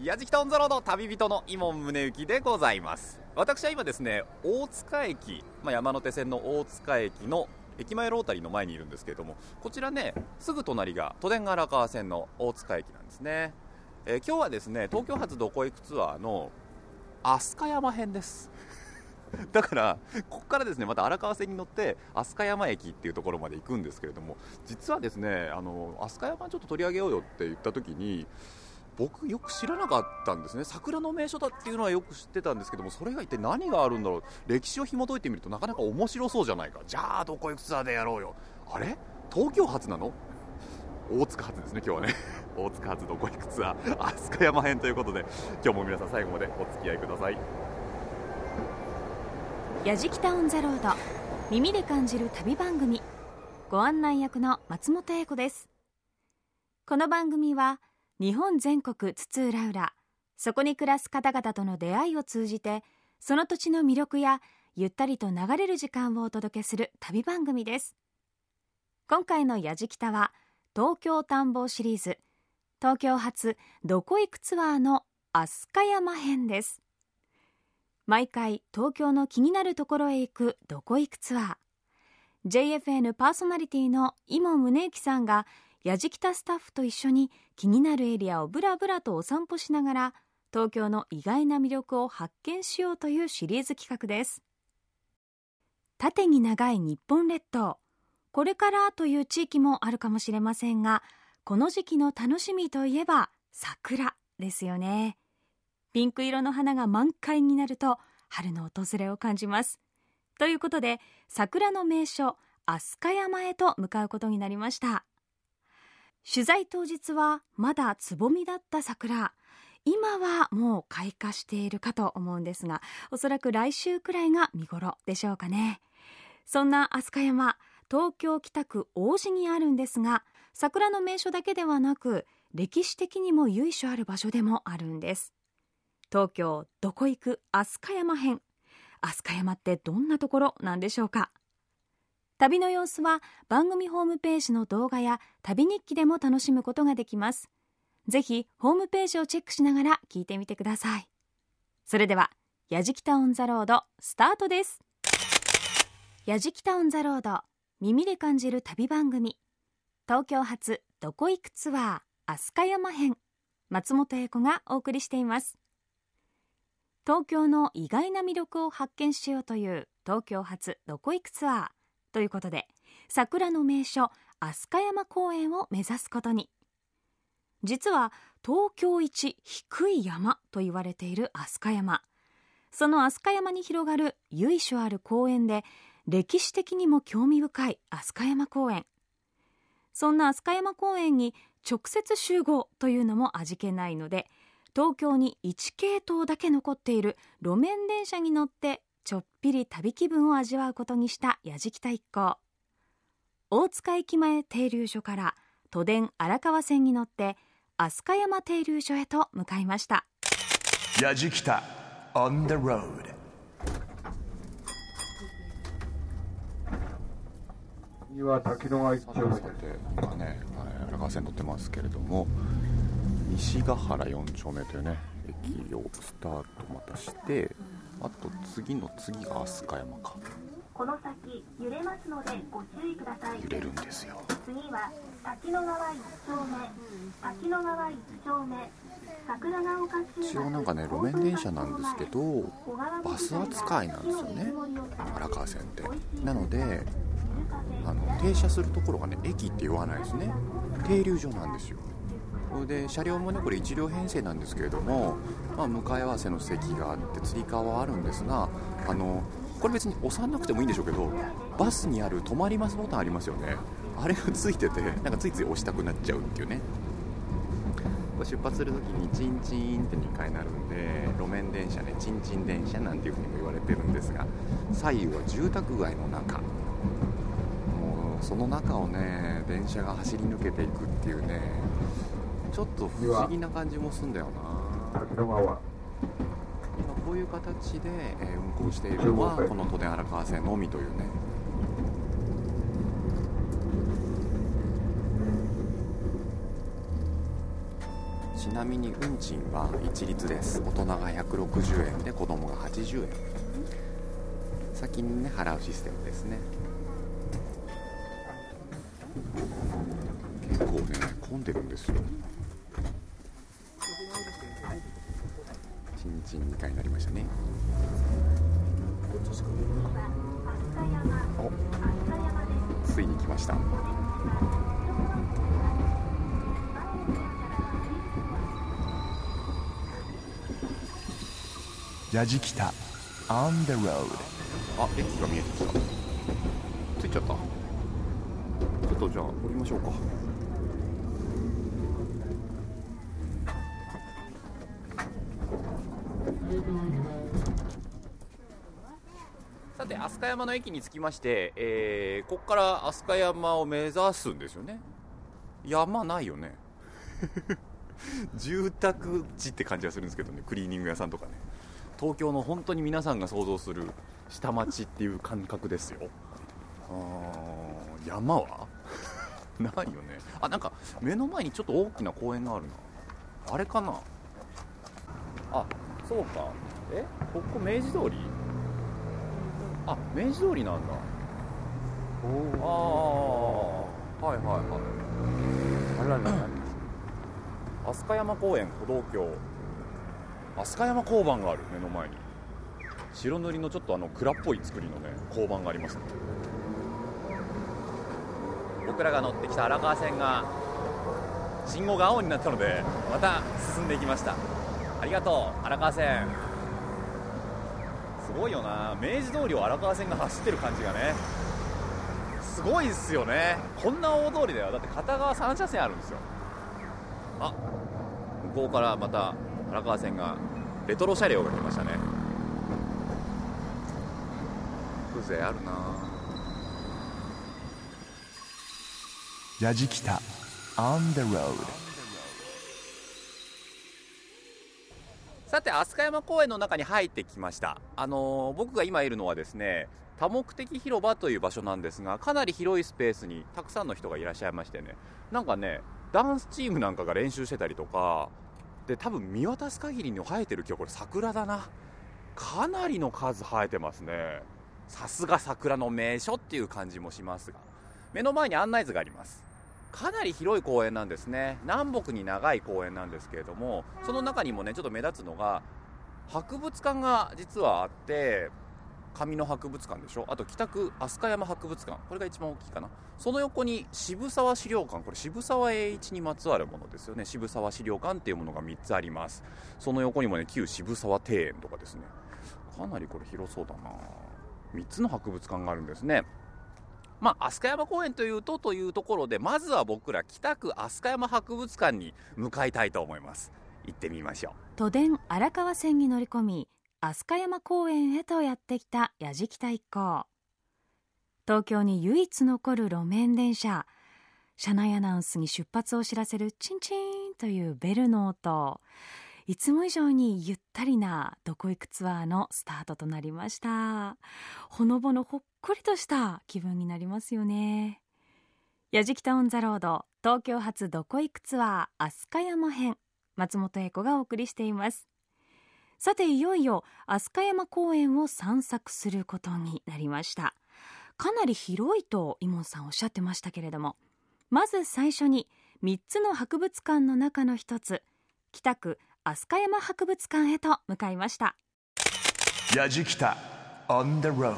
やじきたオンザロード旅人の伊門宗行でございます。私は今ですね大塚駅、まあ、山手線の大塚駅の駅前ロータリーの前にいるんですけれどもこちらねすぐ隣が都電荒川線の大塚駅なんですね、えー、今日はですね東京発どこ行くツアーの飛鳥山編です。だからここからですねまた荒川線に乗って飛鳥山駅っていうところまで行くんですけれども実はですねあの飛鳥山ちょっと取り上げようよって言った時に僕よく知らなかったんですね。桜の名所だっていうのはよく知ってたんですけどもそれが一体何があるんだろう。歴史を紐解いてみるとなかなか面白そうじゃないか。じゃあどこ行くツアーでやろうよ。あれ？東京発なの？大塚発ですね今日はね。大塚発どこ行くツアー？飛鳥山編ということで今日も皆さん最後までお付き合いください。やじきたオンザロード耳で感じる旅番組。ご案内役の松本英子です。この番組は日本全国津々浦々そこに暮らす方々との出会いを通じてその土地の魅力やゆったりと流れる時間をお届けする旅番組です。今回のやじきたは東京探訪シリーズ。東京発どこ行くツアーの飛鳥山編です。毎回東京の気になるところへ行くどこ行くツアー。JFN パーソナリティの伊茂宗行さんがやじきたスタッフと一緒に気になるエリアをブラブラとお散歩しながら東京の意外な魅力を発見しようというシリーズ企画です。縦に長い日本列島。これからという地域もあるかもしれませんがこの時期の楽しみといえば桜ですよね。ピンク色の花が満開になると春の訪れを感じます。ということで桜の名所飛鳥山へと向かうことになりました。取材当日はまだつぼみだった桜。今はもう開花しているかと思うんですがおそらく来週くらいが見頃でしょうかね。そんな飛鳥山東京北区王子にあるんですが桜の名所だけではなく歴史的にも由緒ある場所でもあるんです。東京どこ行く飛鳥山編。飛鳥山ってどんなところなんでしょうか。旅の様子は番組ホームページの動画や旅日記でも楽しむことができます。ぜひホームページをチェックしながら聞いてみてください。それではやじきたオンザロードスタートです。やじきたオンザロード耳で感じる旅番組。東京発どこ行くツアー飛鳥山編。松本英子がお送りしています。東京の意外な魅力を発見しようという東京発どこ行くツアー。ということで桜の名所飛鳥山公園を目指すことに。実は東京一低い山と言われている飛鳥山。その飛鳥山に広がる由緒ある公園で歴史的にも興味深い飛鳥山公園。そんな飛鳥山公園に直接集合というのも味気ないので東京に1系統だけ残っている路面電車に乗ってちょっぴり旅気分を味わうことにしたやじきた一行。大塚駅前停留所から都電荒川線に乗って飛鳥山停留所へと向かいました。やじきた on the road. は滝野川一丁目さて今ね荒川線乗ってますけれども西ヶ原4丁目というね駅をスタートまたしてあと次の次が飛鳥山か。この先揺れますのでご注意ください。揺れるんですよ。次は滝野川一丁目。滝野川一丁目。桜ヶ丘一応なんかね路面電車なんですけどバス扱いなんですよね。荒川線って。なのであの停車するところがね駅って言わないですね。停留所なんですよで車両もねこれ1両編成なんですけれども、まあ、向かい合わせの席があってつり革はあるんですがあのこれ別に押さなくてもいいんでしょうけどバスにある止まりますボタンありますよね。あれがついててなんかついつい押したくなっちゃうっていうね。出発するときにチンチンって2回なるんで路面電車ねチンチン電車なんていうふうにも言われてるんですが左右は住宅街の中。もうその中をね電車が走り抜けていくっていうねちょっと不思議な感じもすんだよな。今こういう形で、えー運行しているのはこの都電荒川線のみというね。ちなみに運賃は一律です。大人が160円。で子供が80円。先にね払うシステムですね。結構ね混んでるんですよちんちん2回になりましたね。おついに来ました。やじきた On the road あ駅が見えてきた。着いちゃった。ちょっとじゃあ降りましょうか山の駅に着きまして、えーここから飛鳥山を目指すんですよね。山ないよね。住宅地って感じがするんですけどねクリーニング屋さんとかね。東京の本当に皆さんが想像する下町っていう感覚ですよ。あー。山は？ないよね。あなんか目の前にちょっと大きな公園があるな。あれかな？あそうか。え？ここ明治通り？あ明治通りなんだ。ああはいはいはい。あららら飛鳥山公園歩道橋。飛鳥山交番がある目の前に。白塗りのちょっとあの蔵っぽい作りのね交番がありますね。僕らが乗ってきた荒川線が信号が青になったのでまた進んでいきました。ありがとう荒川線すごいよな。明治通りを荒川線が走ってる感じがね。すごいっすよね。こんな大通りだよ。だって片側3車線あるんですよ。あ向こうからまた荒川線がレトロ車両が来ましたね。風情あるな。やじきた。On the road さて飛鳥山公園の中に入ってきました。あのー僕が今いるのはですね多目的広場という場所なんですがかなり広いスペースにたくさんの人がいらっしゃいましてね。なんかねダンスチームなんかが練習してたりとかで多分見渡す限りに生えてる今日これ桜だな。かなりの数生えてますね。さすが桜の名所っていう感じもしますが。目の前に案内図があります。かなり広い公園なんですね。南北に長い公園なんですけれどもその中にもねちょっと目立つのが博物館が実はあって上野博物館でしょ？あと北区飛鳥山博物館。これが一番大きいかな。その横に渋沢資料館。これ渋沢栄一にまつわるものですよね。渋沢資料館っていうものが3つあります。その横にもね旧渋沢庭園とかですね。かなりこれ広そうだな。3つの博物館があるんですね。まあ、飛鳥山公園というとというところでまずは僕ら北区飛鳥山博物館に向かいたいと思います。行ってみましょう。都電荒川線に乗り込み飛鳥山公園へとやってきた矢敷田一行。東京に唯一残る路面電車車内アナウンスに出発を知らせるチンチンというベルの音。いつも以上にゆったりなどこ行くツアーのスタートとなりました。ほのぼのほっこりとした気分になりますよね。矢敷タウンザロード東京発どこ行くツアー飛鳥山編松本英子がお送りしています。さていよいよ飛鳥山公園を散策することになりました。かなり広いとイモンさんおっしゃってましたけれどもまず最初に3つの博物館の中の一つ北区飛鳥山博物館へと向かいました。やじきた On the road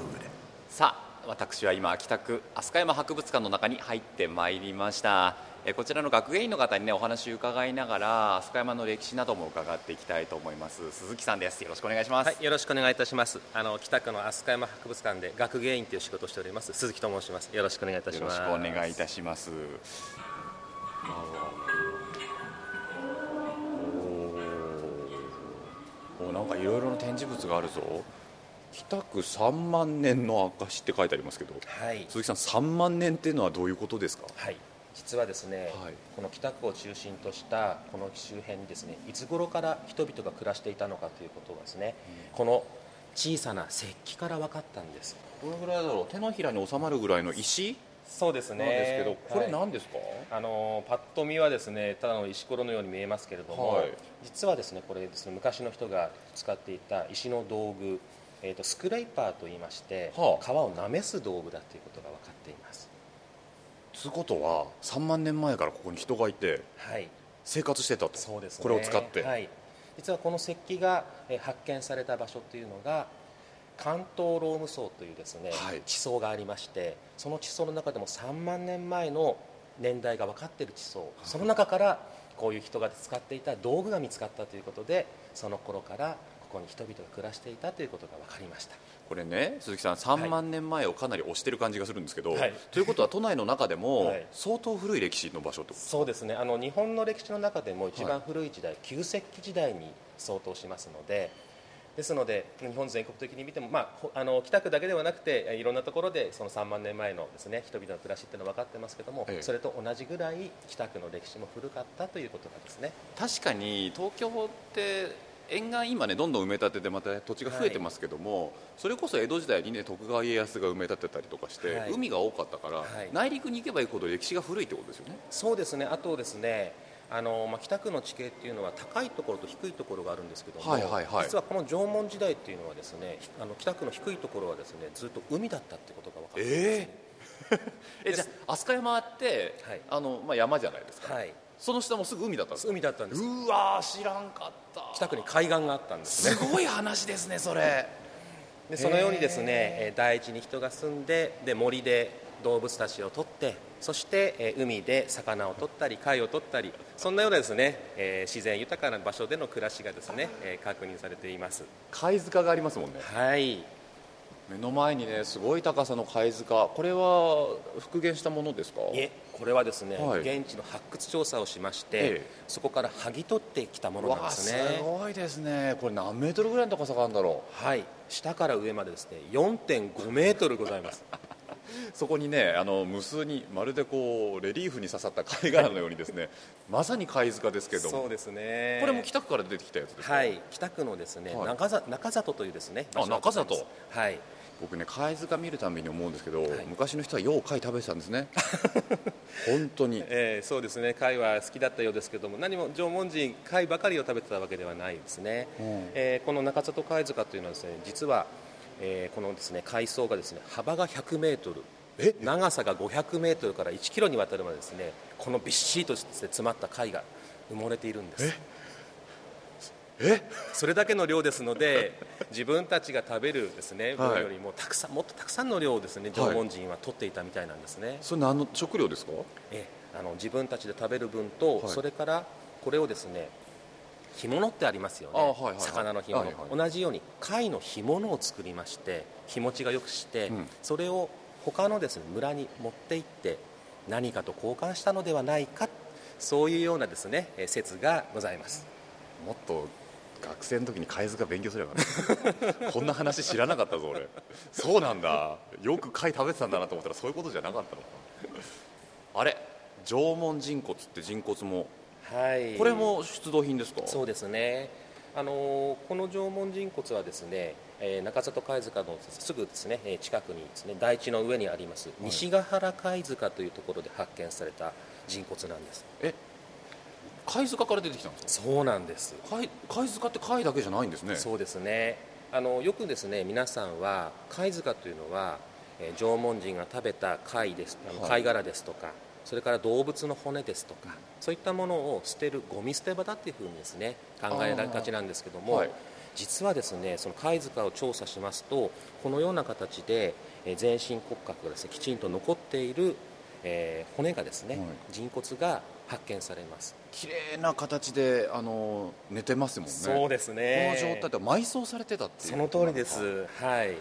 さあ私は今北区飛鳥山博物館の中に入ってまいりました。えこちらの学芸員の方にねお話を伺いながら飛鳥山の歴史なども伺っていきたいと思います。鈴木さんです。よろしくお願いします、はい、よろしくお願いいたします。あの北区の飛鳥山博物館で学芸員という仕事をしております鈴木と申します。よろしくお願いいたします。よろしくお願いいたします。おー。おーなんかいろいろな展示物があるぞ北区3万年の証って書いてありますけどはい、鈴木さん3万年っていうのはどういうことですか？はい、実はですね、はい。この北区を中心としたこの周辺にですね、いつ頃から人々が暮らしていたのかということがですね、この小さな石器から分かったんです。どれぐらいだろう。手のひらに収まるぐらいの石？そうですね。なんですけどこれはい何ですか、あのパッと見はですねただの石ころのように見えますけれども、はい。実はですねこれですね昔の人が使っていた石の道具、えー、とスクレイパーといいまして、はあ。皮をなめす道具だということが分かっています。つうことは3万年前からここに人がいてはい。生活してたと。そうですね。これを使って、はい、実はこの石器がえー発見された場所というのが関東ローム層というですね、はい。地層がありましてその地層の中でも3万年前の年代が分かっている地層。その中からこういう人が使っていた道具が見つかったということでその頃からここに人々が暮らしていたということが分かりました。これね鈴木さん3万年前をかなり押してる感じがするんですけど、はい。ということは都内の中でもはい。相当古い歴史の場所ってことそうですね。あの日本の歴史の中でも一番古い時代、旧石器時代に相当しますのでですので日本全国的に見ても、まあほ、あの北区だけではなくてえいろんなところでその3万年前のです、ね、人々の暮らしっていうのは分かってますけども、ええ。それと同じぐらい北区の歴史も古かったということなんですね。確かに東京って沿岸今ねどんどん埋め立ててまた土地が増えてますけども、それこそ江戸時代にね徳川家康が埋め立てたりとかして、はい。海が多かったから、はい。内陸に行けば行くほど歴史が古いってことですよね。そうですね。あとですねあのまあ、北区の地形っていうのは高いところと低いところがあるんですけども、はいはいはい。実はこの縄文時代っていうのはですねひあの北区の低いところはですねずっと海だったってことが分かってます、え えじゃあ飛鳥山って、はい。あのまあ、山じゃないですか、はいその下もすぐ海だったんですか？海だったんですうわー知らんかった。北区に海岸があったんですね。すごい話ですねそれ。でそのようにですねえー大地に人が住んでで森で動物たちを取ってそしてえー海で魚を取ったり貝を取ったりそんなようなですねえー自然豊かな場所での暮らしがですねえー確認されています。貝塚がありますもんね。はい目の前にねすごい高さの貝塚。これは復元したものですか？いえこれはですね、はい。現地の発掘調査をしまして、ええ。そこから剥ぎ取ってきたものなんですね。ごいですね。これ何メートルぐらいの高さがあるんだろはい。下から上までですね4.5メートルございます。う そこにねあの無数にまるでこうレリーフに刺さった貝殻のようにですね まさに貝塚ですけども。そうですね。これも北区から出てきたやつですか？はい。北区のですね、はい。中里というですねあ中はい僕ね貝塚見るたびに思うんですけど、はい。昔の人はよう貝食べてたんですね。本当に。えーそうですね。貝は好きだったようですけども何も縄文人貝ばかりを食べてたわけではないですね、うん。えーこの中里貝塚というのはですね実は、えーこのですね海藻がですね幅が100メートル。え？長さが500メートルから1キロにわたるまでですねこのびっしりとして詰まった貝が埋もれているんです。え？それだけの量ですので自分たちが食べるですねはい。分よりもたくさんもっとたくさんの量をですね縄文人は取っていたみたいなんですね、それ何の食料ですか？ええあの自分たちで食べる分と、はい。それからこれをですね干物ってありますよね、あはいはいはい。魚の干物、はいはい同じように貝の干物を作りまして日持ちがよくして、うん。それを他のですね村に持って行って何かと交換したのではないかそういうようなですねえ説がございます。もっと学生の時に貝塚勉強すればね こんな話知らなかったぞ俺。そうなんだ。よく貝食べてたんだなと思ったらそういうことじゃなかったのか。あれ？縄文人骨って人骨もはい。これも出土品ですか？そうですね。あのこの縄文人骨はですね、えー中里貝塚のすぐですねえー近くにですね台地の上にあります西ヶ原貝塚というところで発見された人骨なんです。え貝塚から出てきたんですそうなんです、か貝貝塚って貝だけじゃないんですね。そうですね。あのよくですね皆さんは貝塚というのは、えー縄文人が食べた貝です貝殻ですとか、それから動物の骨ですとかそういったものを捨てるゴミ捨て場だっていうふうにですね考えられがちなんですけども、はい。実はですねその貝塚を調査しますとこのような形で、えー全身骨格がですねきちんと残っている、えー骨がですね、はい。人骨が発見されます、綺麗な形であの寝てますもんね。そうですね。この状態で埋葬されてたっていう。その通りです、はい、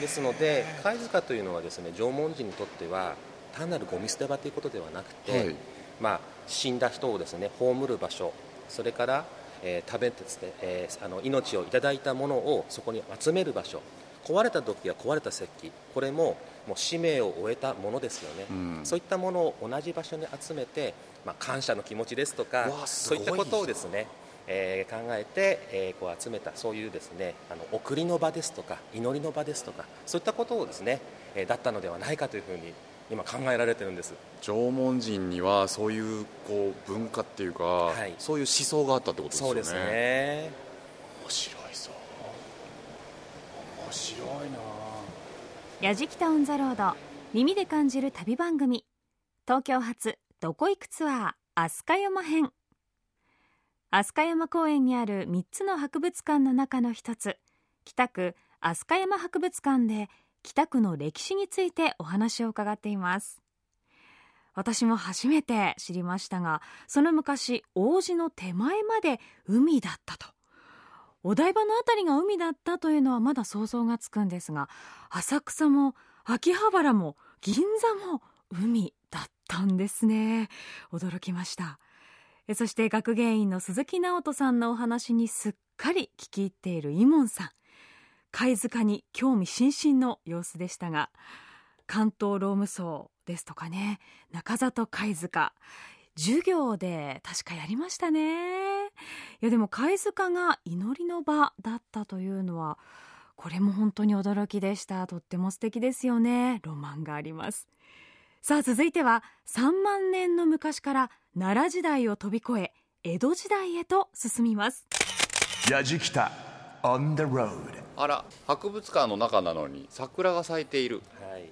ですので貝塚というのはですね縄文人にとっては単なるゴミ捨て場ということではなくて、はい。まあ、死んだ人をですね葬る場所それから、えー食べてですね、えーあの命をいただいたものをそこに集める場所壊れた時は壊れた石器これももう使命を終えたものですよね、うん。そういったものを同じ場所に集めて、まあ、感謝の気持ちですとかそういったことをですねえー考えて、えーこう集めたそういうですねあの送りの場ですとか祈りの場ですとかそういったことをですね、えーだったのではないかというふうに今考えられてるんです。縄文人にはそういうこう文化っていうか、はい。そういう思想があったってことですよね。そうですね。面白い白いな。やじきたオンザロード耳で感じる旅番組。東京発どこ行くツアー飛鳥山編。飛鳥山公園にある3つの博物館の中の一つ。北区飛鳥山博物館で北区の歴史についてお話を伺っています。私も初めて知りましたがその昔王子の手前まで海だったと。お台場のあたりが海だったというのはまだ想像がつくんですが浅草も秋葉原も銀座も海だったんですね。驚きました。そして学芸員の鈴木直人さんのお話にすっかり聞き入っているイモンさん。貝塚に興味津々の様子でしたが関東ローム層ですとかね中里貝塚。授業で確かやりましたね。いやでも貝塚が祈りの場だったというのはこれも本当に驚きでした。とっても素敵ですよね。ロマンがあります。さあ続いては3万年の昔から奈良時代を飛び越え江戸時代へと進みます。やじきた on the road あら博物館の中なのに桜が咲いている。はい。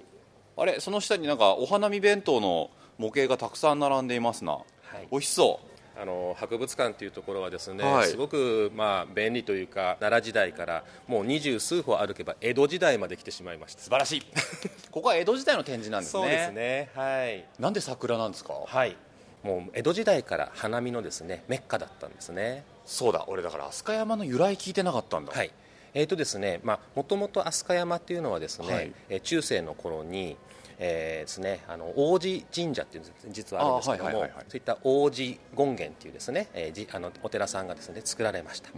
あれその下になんかお花見弁当の模型がたくさん並んでいますな、はい。美味しそあの博物館というところはですね、はい。すごくまあ便利というか奈良時代からもう二十数歩歩けば江戸時代まで来てしまいました。う素晴らしい。ここは江戸時代の展示なんですね。そうですね。はい。なんで桜なんですか？はい。もう江戸時代から花見のですねメッカだったんですね。そうだ。俺だから飛鳥山の由来聞いてなかったんだ。はい。えーとですねまあもともと飛鳥山っていうのはですね、はい。えー中世の頃にえーですね、あの王子神社っていう実はあるんですけども、あはいはいはいはい。そういった王子権現っていうですね、えーじあのお寺さんがですね作られました、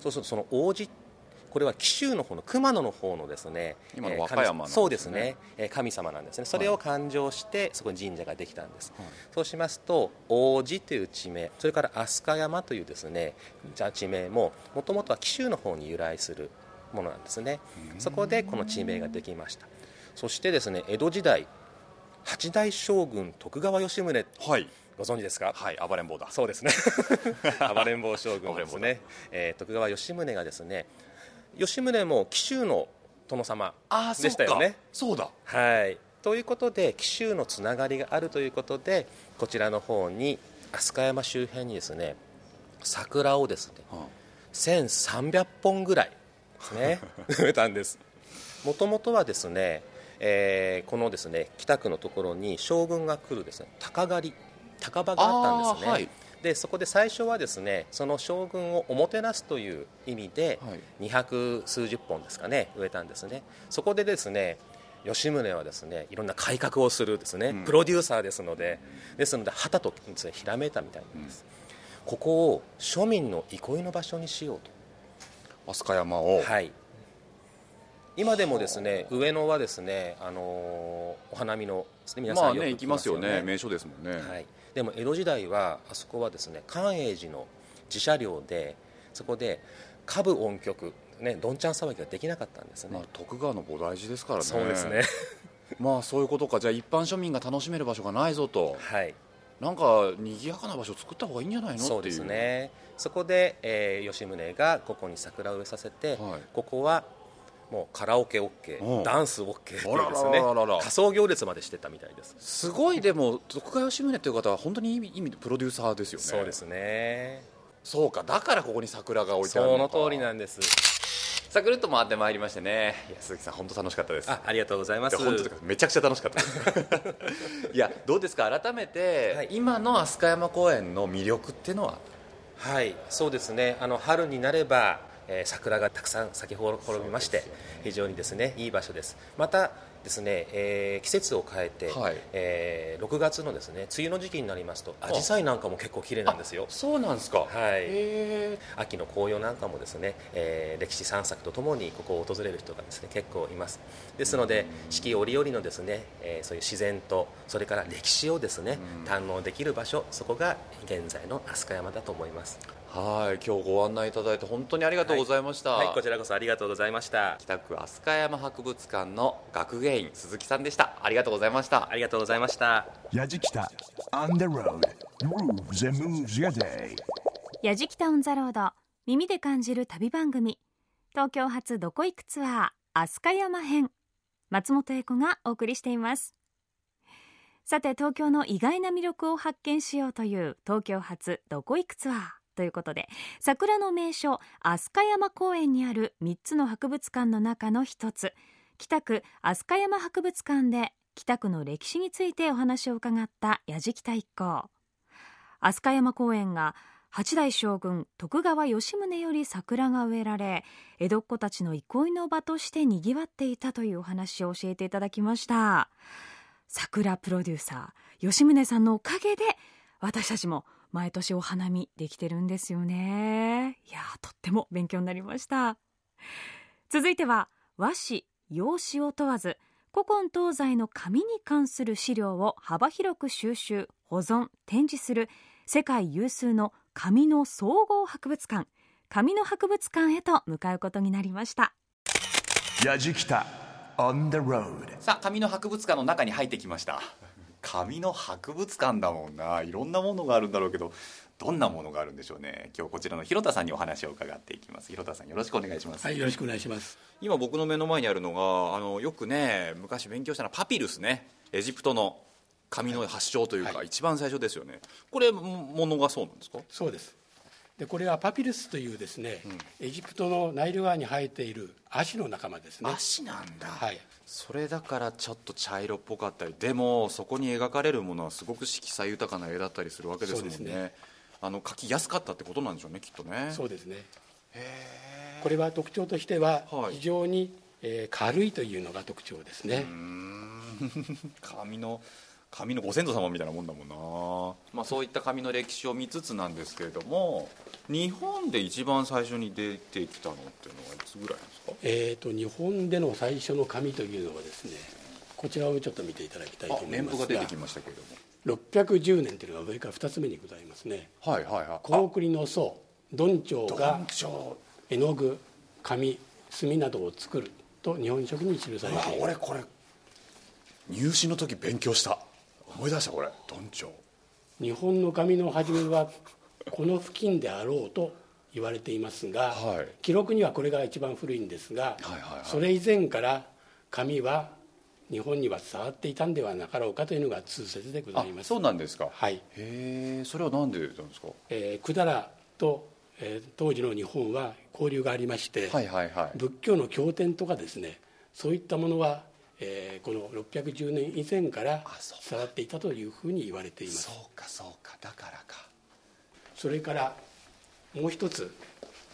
そうするとその王子これは紀州の方の熊野の方のですね今のえー和歌山ね。神そうですね、えー神様なんですね。それを勘定してそこに神社ができたんです、そうしますと王子という地名それから飛鳥山というですね地名ももともとは紀州の方に由来するものなんですね。そこでこの地名ができましたそしてですね江戸時代八代将軍徳川吉宗はい。ご存知ですか？はい暴れん坊だ。そうですね。暴れん坊将軍ですね、えー徳川吉宗がですね吉宗も紀州の殿様あでしたよね。そうだ。はい。ということで紀州のつながりがあるということでこちらの方に飛鳥山周辺にですね桜をですねは1300本ぐらいですね 植えたんです。もともとはですね、えーこのですね北区のところに将軍が来るですね鷹狩り鷹場があったんですね、はい。でそこで最初はですねその将軍をおもてなすという意味ではい。200数十本ですかね植えたんですね。そこでですね吉宗はですねいろんな改革をするですね、ん。プロデューサーですのでですので旗とですねひらめいたみたいなんです、ここを庶民の憩いの場所にしようと。飛鳥山を、はい、今でもですね上野はですね、あのーお花見の皆さんよくまあね。行きますよね。名ね所ですもんね、はい、でも江戸時代はあそこはですね寛永寺の自社寮でそこで歌舞音曲ねどんちゃん騒ぎができなかったんですね、まあ、徳川の菩提寺ですからね。そうですね。まあそういうことか。じゃあ一般庶民が楽しめる場所がないぞと。はい。なんか賑やかな場所を作った方がいいんじゃないの？そうですね。そこで、えー吉宗がここに桜を植えさせて、はい。ここはもうカラオケ OK、うん。ダンス OK っていうですねあららららら仮想行列までしてたみたいです。すごいでも徳川吉宗っていう方は本当に意味意味でプロデューサーですよね。そうですね。そうかだからここに桜が置いてあるのか。その通りなんです。さあぐるっと回ってまいりましてね。いや鈴木さん本当楽しかったです。あありがとうございます。いや本当ですめちゃくちゃ楽しかったです。いやどうですか？改めて、はい。今の飛鳥山公園の魅力っていうのは？はいそうですね。あの春になれば、えー桜がたくさん咲き誇りまして非常にですねいい場所です。またですね、えー季節を変えて、はい。えー6月のですね梅雨の時期になりますと紫陽花なんかも結構綺麗なんですよ。そうなんですか。はい。へ秋の紅葉なんかもですね、えー歴史散策とともにここを訪れる人がですね結構います。ですので四季折々のですね、えーそういう自然とそれから歴史をですね堪能できる場所そこが現在の飛鳥山だと思いますはい今日ご案内いただいて本当にありがとうございました、はい、こちらこそありがとうございました。北区飛鳥山博物館の学芸員鈴木さんでした。ありがとうございました。ありがとうございました。やじきた On the road Grooves and moves your day. やじきたオンザロード耳で感じる旅番組。東京発どこ行くツアー飛鳥山編。松本英子がお送りしています。さて東京の意外な魅力を発見しようという東京発どこ行くツアーということで桜の名所飛鳥山公園にある3つの博物館の中の一つ。北区飛鳥山博物館で北区の歴史についてお話を伺った矢敷太一行。飛鳥山公園が八代将軍徳川吉宗より桜が植えられ江戸っ子たちの憩いの場としてにぎわっていたというお話を教えていただきました。桜プロデューサー吉宗さんのおかげで私たちも毎年お花見できてるんですよね。いやーとっても勉強になりました。続いては和紙洋紙を問わず古今東西の紙に関する資料を幅広く収集保存展示する世界有数の紙の総合博物館紙の博物館へと向かうことになりました。やじきた On the road. さあ紙の博物館の中に入ってきました紙の博物館だもんな。いろんなものがあるんだろうけどどんなものがあるんでしょうね。今日こちらの広田さんにお話を伺っていきます。広田さんよろしくお願いします、はい、よろしくお願いします。今僕の目の前にあるのがあのよくね昔勉強したのはパピルスね。エジプトの紙の発祥というか、はい。一番最初ですよね。これもものがそうなんですか？そうです。で、これはパピルスというですね、エジプトのナイル川に生えている足の仲間ですね。足なんだ、はい。それだからちょっと茶色っぽかったりでもそこに描かれるものはすごく色彩豊かな絵だったりするわけですもんね。ね。あの描きやすかったってことなんでしょうねきっとね。そうですね。これは特徴としてははい。非常に、えー軽いというのが特徴ですね。紙 の紙のご先祖様みたいなもんだもんな、まあ、そういった紙の歴史を見つつなんですけれども日本で一番最初に出てきたのっていうのはいつぐらいですか？えーと日本での最初の紙というのはですね、こちらをちょっと見ていただきたいとあ思いますが年譜が出てき、ましたけれど610年というのが上から2つ目にございますね。もはいはいはい。高栗の僧敦長が絵の具紙墨などを作ると日本書紀に記されあている。俺これ入試の時勉強した思い出したこれ。団長日本の紙の始めはこの付近であろうと言われていますが、はい。記録にはこれが一番古いんですが、はいはいはい。それ以前から紙は日本には伝わっていたんではなかろうかというのが通説でござあいます。そうなんですか。はい、へえそれはなんでなんですか？えー百済と、えー当時の日本は交流がありまして、はいはいはい。仏教の経典とかですねそういったものは、えーこの610年以前から伝わっていたというふうに言われています。そうかそうか。だからか。それからもう一つ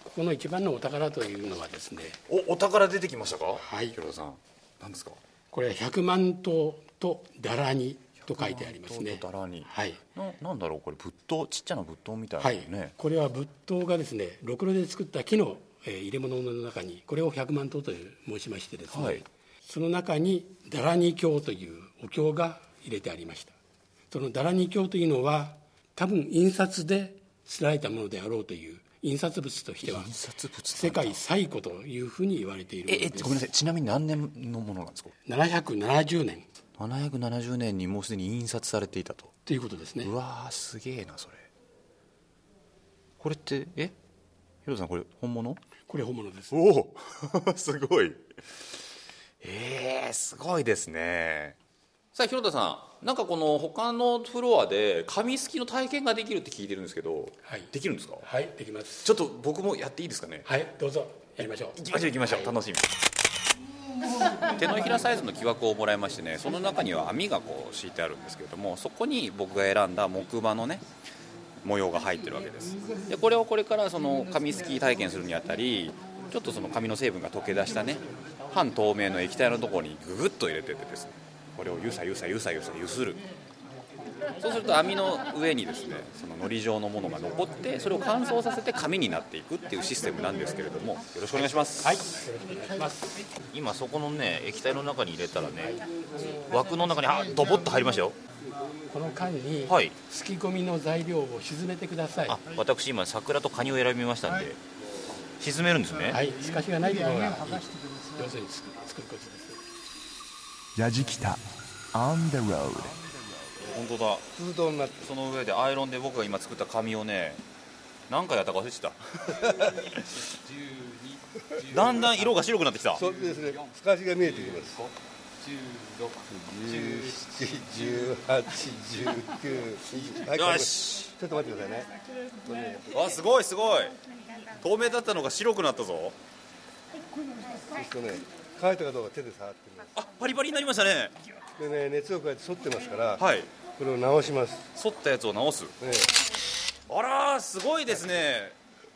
ここの一番のお宝というのはですねおお宝出てきましたか？はい。広田さん。何ですか？これは百万頭とだらにと書いてありますね。とだらにはい、ななんだろう？これ仏塔？ちっちゃな仏塔みたいなはい。これは仏塔がですねろくろで作った木の、えー入れ物の中にこれを百万頭と申しましてですね、はいその中にだらに経というお経が入れてありました。そのだらに経というのは多分印刷で刷られたものであろうという印刷物としては世界最古というふうに言われているものです。ええごめんなさい。ちなみに何年のものなんですか？770年。770年にもうすでに印刷されていたと。ということですね。うわーすげえなそれ。これってえ？広田さんこれ本物？これ本物です。おお すごいえー、すごいですね。さあ広田さん。なんかこの他のフロアで紙すきの体験ができるって聞いてるんですけど、はい。できるんですか？はいできます。ちょっと僕もやっていいですかね？はいどうぞ。やりましょう。行きましょう行きましょう、はい。楽しみ。手のひらサイズの木枠をもらいましてねその中には網がこう敷いてあるんですけれどもそこに僕が選んだ木馬のね模様が入ってるわけです。でこれをこれからその紙すき体験するにあたりちょっとその紙の成分が溶け出したね半透明の液体のところにググッと入れててですね。これをゆさゆさゆさゆさゆする。そうすると網の上にですねその糊状のものが残ってそれを乾燥させて紙になっていくっていうシステムなんですけれどもよろしくお願いします。はい。よろしくお願いします。今そこのね液体の中に入れたらね枠の中にあドボッと入りましたよ。この間にはい。すき込みの材料を沈めてください。あ私今桜とカニを選びましたんで沈めるんですね、はい。透かしがないところが要するに作作ることですやじきた。On the road 本当だ。空洞になってその上でアイロンで僕が今作った紙をね何回やったか忘れてた。だんだん色が白くなってきた。そうですね。透かしが見えてきます。171819はいよし。ちょっと待ってくださいね。あすごいすごい。透明だったのが白くなったぞそうするとね乾い。たかどうか手で触ってみますあパリパリになりましたね。でね熱を加えて反ってますから、はい。これを直します、反ったやつを直す。ね、あらーすごいですね。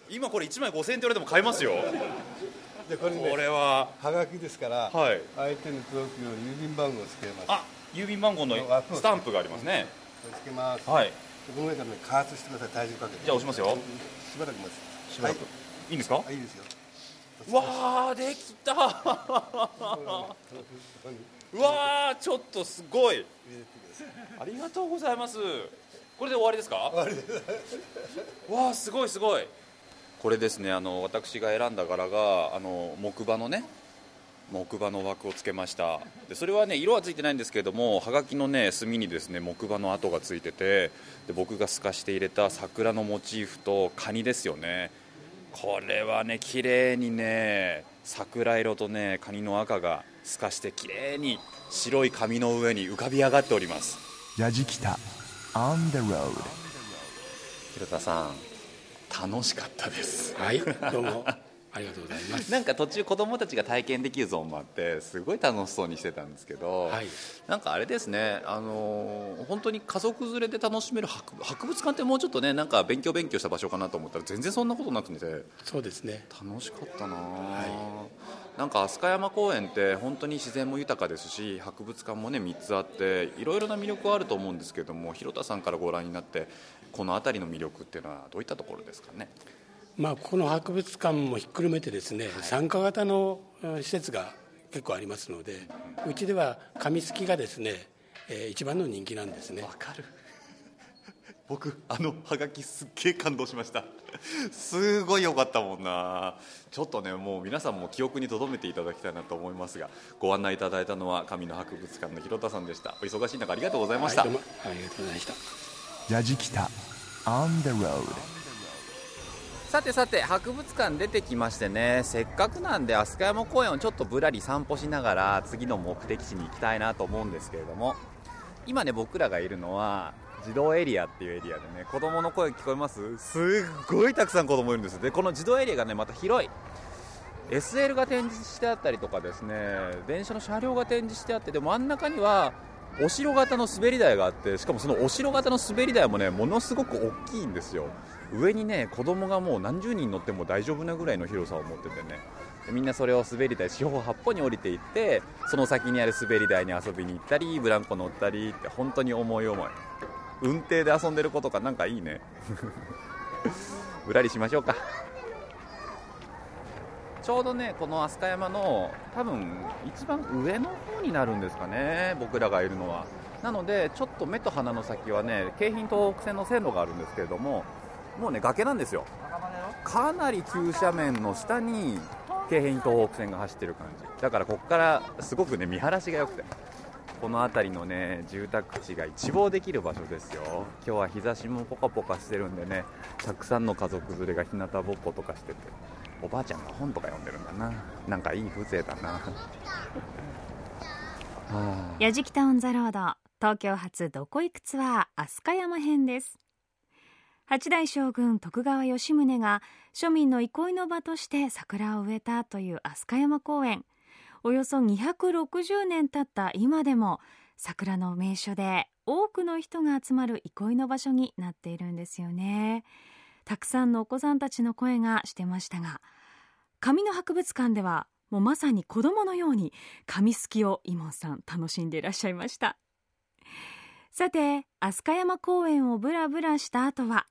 今これ1枚5000円って言われても買えますよ。でこれねこれは。はがきですから、はい。相手に届くように郵便番号をつけます。あ郵便番号のスタンプがありますね。これつけます、はい。でこの上からね加圧してください。体重かけて。じゃあ押しますよ。しばらく待つしばらく。はい。いいんですか？あいいですよ。うわーできた。うわーちょっとすごい。ありがとうございます。これで終わりですか？わりですわあすごいすごい。これですねあの私が選んだ柄があの木馬のね木馬の枠をつけました。でそれはね色はついてないんですけれどもはがきのね墨にですね木馬の跡がついててで僕が透かして入れた桜のモチーフとカニですよね。これはね綺麗にね桜色とねカニの赤が透かして綺麗に白い紙の上に浮かび上がっております。やじきた。On the road 広田さん楽しかったです。はいどうもありがとうございます。なんか途中子供たちが体験できるゾーンもあってすごい楽しそうにしてたんですけど、はい。なんかあれですね、あのー本当に家族連れで楽しめる博博物館ってもうちょっとねなんか勉強勉強した場所かなと思ったら全然そんなことなくてそうですね。楽しかったな、なんか飛鳥山公園って本当に自然も豊かですし博物館もね3つあっていろいろな魅力はあると思うんですけども広田さんからご覧になってこの辺りの魅力っていうのはどういったところですかね？まあこの博物館もひっくるめてですね、参加型のうん施設が結構ありますのでうちでは紙すきがですね、えー一番の人気なんですね。わかる。僕あのハガキすっげえ感動しました。すごい良かったもんな。ちょっとねもう皆さんも記憶に留めていただきたいなと思いますがご案内いただいたのは神の博物館の広田さんでした。お忙しい中ありがとうございました、はい、ありがとうございました。やじきた On the road さてさて博物館出てきましてねせっかくなんで飛鳥山公園をちょっとぶらり散歩しながら次の目的地に行きたいなと思うんですけれども今ね僕らがいるのは児童エリアっていうエリアでね子供の声聞こえます？すっごいたくさん子供いるんですでこの児童エリアがねまた広い。SL が展示してあったりとかですね電車の車両が展示してあってで真ん中にはお城型の滑り台があってしかもそのお城型の滑り台もねものすごく大きいんですよ。上にね子供がもう何十人乗っても大丈夫なぐらいの広さを持っててね。みんなそれを滑り台四方八方に降りていってその先にある滑り台に遊びに行ったりブランコ乗ったりって本当に思い思い。運転で遊んでる子とかなんかいいね。ぶらりしましょうか。ちょうどねこの飛鳥山の多分一番上の方になるんですかね僕らがいるのは。なのでちょっと目と鼻の先はね京浜東北線の線路があるんですけれどももうね崖なんですよ。かなり急斜面の下に京浜東北線が走ってる感じ。だからここからすごくね見晴らしが良くて。この辺りのね住宅地が一望できる場所ですよ。今日は日差しもポカポカしてるんでねたくさんの家族連れが日向ぼっことかしてて。おばあちゃんが本とか読んでるんだな。なんかいい風情だな。はあやじきたオンザロード東京発どこ行くツアー飛鳥山編です。八代将軍徳川吉宗が庶民の憩いの場として桜を植えたという飛鳥山公園。およそ260年経った今でも桜の名所で多くの人が集まる憩いの場所になっているんですよねたくさんのお子さんたちの声がしてましたが紙の博物館ではもうまさに子供のように紙すきをイモンさん楽しんでいらっしゃいました。さて飛鳥山公園をブラブラした後は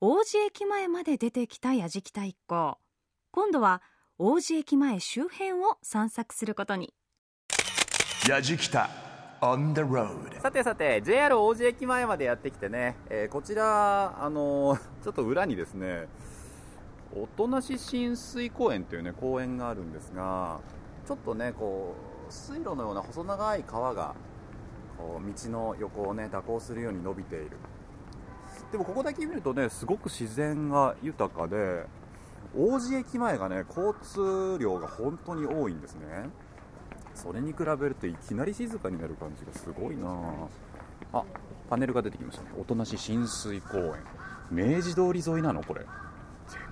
王子駅前まで出てきたやじきた一行。今度は王子駅前周辺を散策することに。やじきた。さてさて JR 王子駅前までやってきてね、えーこちら、あのー ちょっと裏にですね音無親水公園というね公園があるんですがちょっとねこう水路のような細長い川がこう道の横をね蛇行するように伸びている。でもここだけ見るとねすごく自然が豊かで王子駅前がね交通量が本当に多いんですね。それに比べるといきなり静かになる感じがすごいな。あパネルが出てきましたね。音無親水公園。明治通り沿いなの？これ。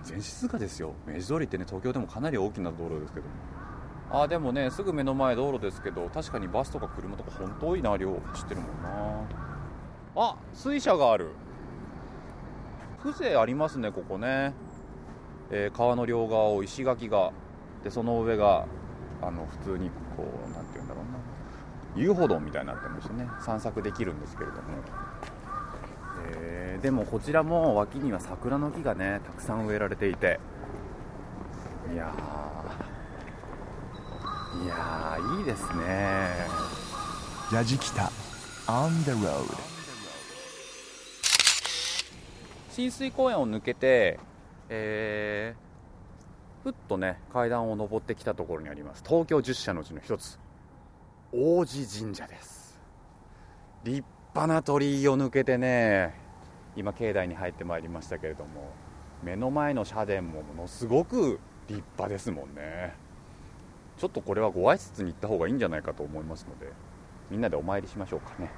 全然静かですよ。明治通りってね東京でもかなり大きな道路ですけど。あでもねすぐ目の前道路ですけど確かにバスとか車とか本当多いな量。知ってるもんな。あ水車がある。風情ありますねここね、えー川の両側を石垣がでその上があの普通にこうなんて言うんだろうな。遊歩道みたいになってましてね。散策できるんですけれども、えーでもこちらも脇には桜の木がねたくさん植えられていて。いやー。いやーいいですね。やじきた。On the road 浸水公園を抜けて、えー、ふっとね階段を上ってきたところにあります。東京10社のうちの一つ。王子神社です。立派な鳥居を抜けてね今境内に入ってまいりましたけれども目の前の社殿もものすごく立派ですもんね。ちょっとこれはご挨拶に行った方がいいんじゃないかと思いますのでみんなでお参りしましょうかね。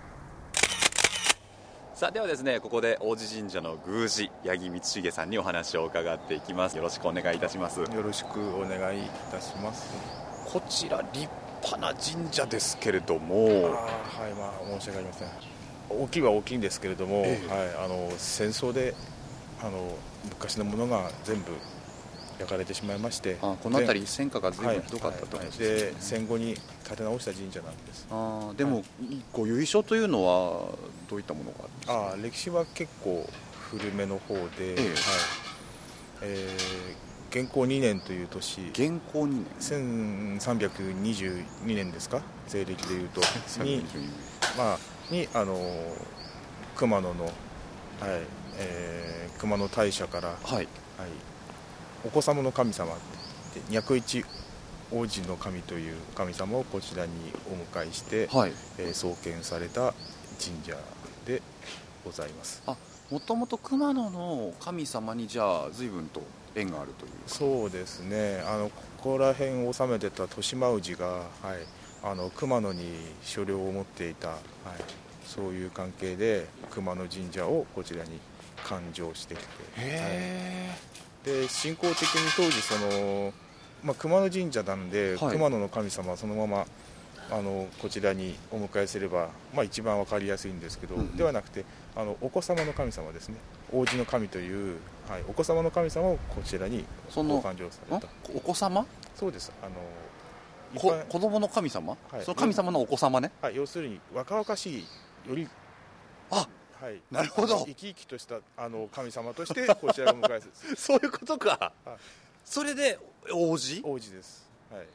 さあではですねここで王子神社の宮司八木光重さんにお話を伺っていきますよろしくお願いいたしますよろしくお願いいたします。こちら立派な神社ですけれどもはい、まあ申し訳ありません。大きいは大きいんですけれども、ええはい、あの戦争であの昔のものが全部焼かれてしまいまして、あこの辺り全戦火が随分ひどかったとはいはい。で戦後に建て直した神社なんです。あーでも、ご由緒というのはどういったものがあるんですか？あー歴史は結構古めの方で、はい。ええー元寇2年という年。元寇2年。1322年ですか？西暦でいうと。にまあにあの熊野の、はいえー熊野大社から、はいお子様の神様って脈一王子の神という神様をこちらにお迎えして、はい。えー創建された神社でございます。あもともと熊野の神様にじゃあ随分と縁があるというそうですね。あのここら辺を治めてた豊島氏が、はい、あの熊野に所領を持っていた、はい、そういう関係で熊野神社をこちらに勘定してきて、はい、で信仰的に当時その、まあ、熊野神社なんで、はい。熊野の神様はそのままあのこちらにお迎えすれば、まあ、一番わかりやすいんですけど、うんうん。ではなくてあのお子様の神様ですね。王子の神という、はい、お子様の神様をこちらにご勘定された。お子様？そうです。あの子供の神様、はい。その神様のお子様ね？はい、要するに若々しいよりあはい、なるほど。生き生きとしたあの神様としてこちらを迎えす。そういうことか。はい。それで王子？王子です、はい、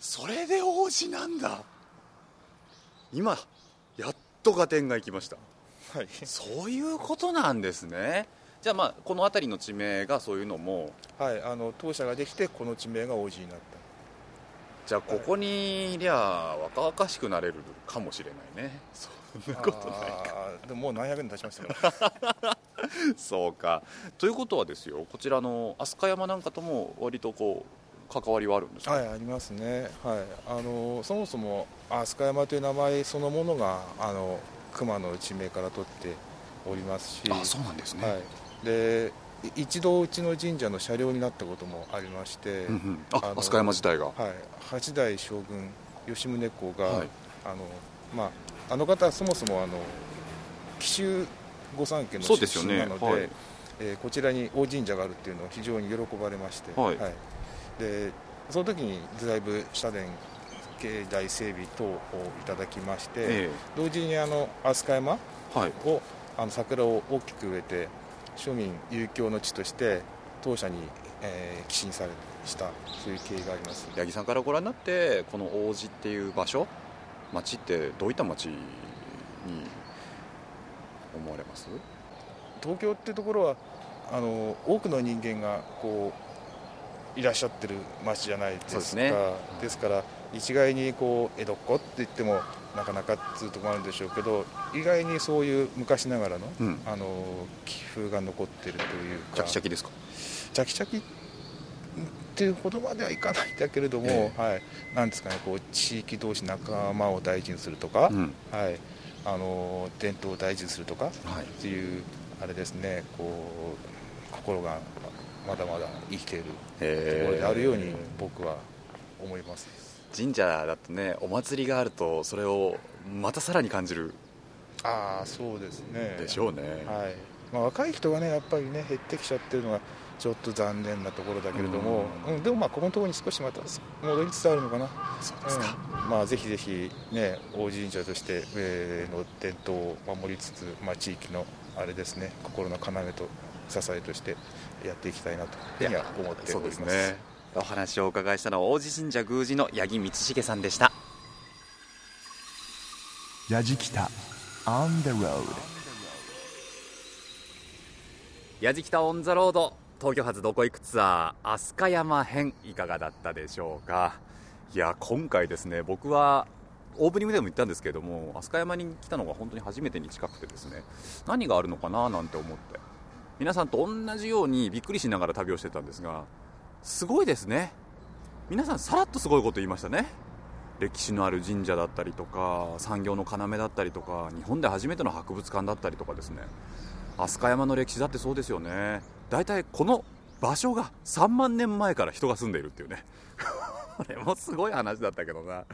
それで王子なんだ。今やっと合点がいきました。はい、そういうことなんですね。じゃあまあこの辺りの地名がそういうのも。はい、あの当社ができてこの地名が王子になっじゃあここにいりゃ若々しくなれるかもしれないね。そんなたことないかでももう何百年経ちましたからそうか。ということはですよこちらの飛鳥山なんかとも割とこう関わりはあるんですか、はいありますね、はい、あのそもそも飛鳥山という名前そのものがあの熊野地名から取っておりますし。あそうなんですね、はい、でい一度うちの神社の車両になったこともありまして、うんうん。あの飛鳥山自体が。はい、八代将軍吉宗公が、はい。あのまあ、あの方はそもそもあの紀州御三家の出身なので、はい。えーこちらに大神社があるっていうのを非常に喜ばれまして、はい。でその時にだいぶ社殿境内整備等をいただきまして、え同時にあの飛鳥山はい。をあの桜を大きく植えて庶民遊興の地として当社に、えー寄進されしたそういう経緯があります。八木さんからご覧になってこの王子っていう場所町ってどういった町に思われます？東京ってところはあの多くの人間がこういらっしゃってる街じゃないですか。ですね。ですから一概にこう江戸っ子って言ってもなかなかっていうところもあるんでしょうけど意外にそういう昔ながらの,、うん。あの気風が残ってるというか。チャキチャキですか？チャキチャキ？っていうほどまではいかないんだけれども、えはい、なんですかねこう地域同士仲間を大事にするとか、うん。はい、あの伝統を大事にするとか、はい。っていうあれですねこう心がまだまだ生きているところであるように僕は思います。神社だとねお祭りがあるとそれをまたさらに感じるああそうですね。でしょうね。はい。まあ、若い人がねやっぱりね減ってきちゃってるのがちょっと残念なところだけれども、うん。でもまあここのところに少しまた戻りつつあるのかな。そうですか、うん。まあ、ぜひぜひね大神社として、えーの伝統を守りつつ、まあ、地域のあれですね心の要と支えとしてやっていきたいなというふうには思ってそうおります。ですね。お話をお伺いしたのは王子神社宮司の八木道重さんでした。やじきた On the road やじきた On the road 東京発どこ行くツアー飛鳥山編いかがだったでしょうか？いや今回ですね僕はオープニングでも言ったんですけれども飛鳥山に来たのが本当に初めてに近くてですね何があるのかななんて思って。皆さんと同じようにびっくりしながら旅をしてたんですがすごいですね。皆さんさらっとすごいこと言いましたね。歴史のある神社だったりとか産業の要だったりとか日本で初めての博物館だったりとかですね。飛鳥山の歴史だってそうですよね。大体この場所が3万年前から人が住んでいるっていうね。これもすごい話だったけどな。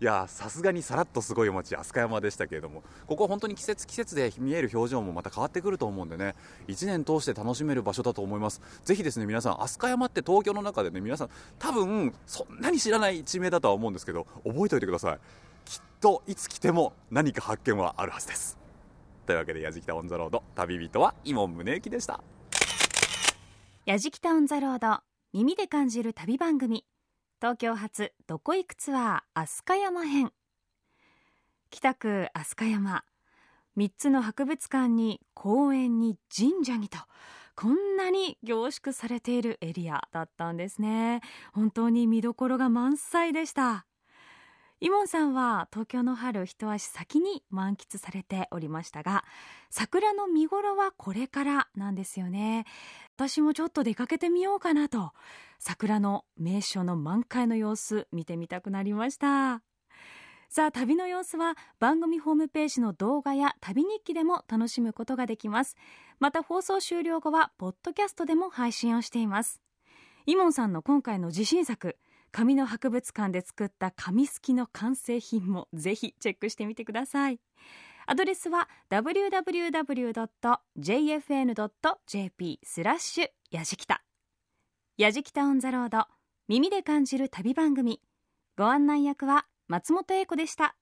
いやさすがにさらっとすごい街飛鳥山でしたけれども。ここは本当に季節季節で見える表情もまた変わってくると思うんでね。1年通して楽しめる場所だと思います。ぜひですね皆さん飛鳥山って東京の中でね皆さん多分そんなに知らない地名だとは思うんですけど覚えておいてください。きっといつ来ても何か発見はあるはずです。というわけで「やじきた On the road」旅人は井門宗之でした。やじきた On the road 耳で感じる旅番組。東京発どこ行くツアー飛鳥山編。北区飛鳥山。3つの博物館に公園に神社にとこんなに凝縮されているエリアだったんですね。本当に見どころが満載でした。イモンさんは東京の春一足先に満喫されておりましたが桜の見頃はこれからなんですよね。私もちょっと出かけてみようかなと桜の名所の満開の様子見てみたくなりました。さあ旅の様子は番組ホームページの動画や旅日記でも楽しむことができます。また放送終了後はポッドキャストでも配信をしています。イモンさんの今回の自信作紙の博物館で作った紙すきの完成品もぜひチェックしてみてください。アドレスは www.jfn.jp スラッシュやじきた。やじきたオンザロード耳で感じる旅番組。ご案内役は松本英子でした。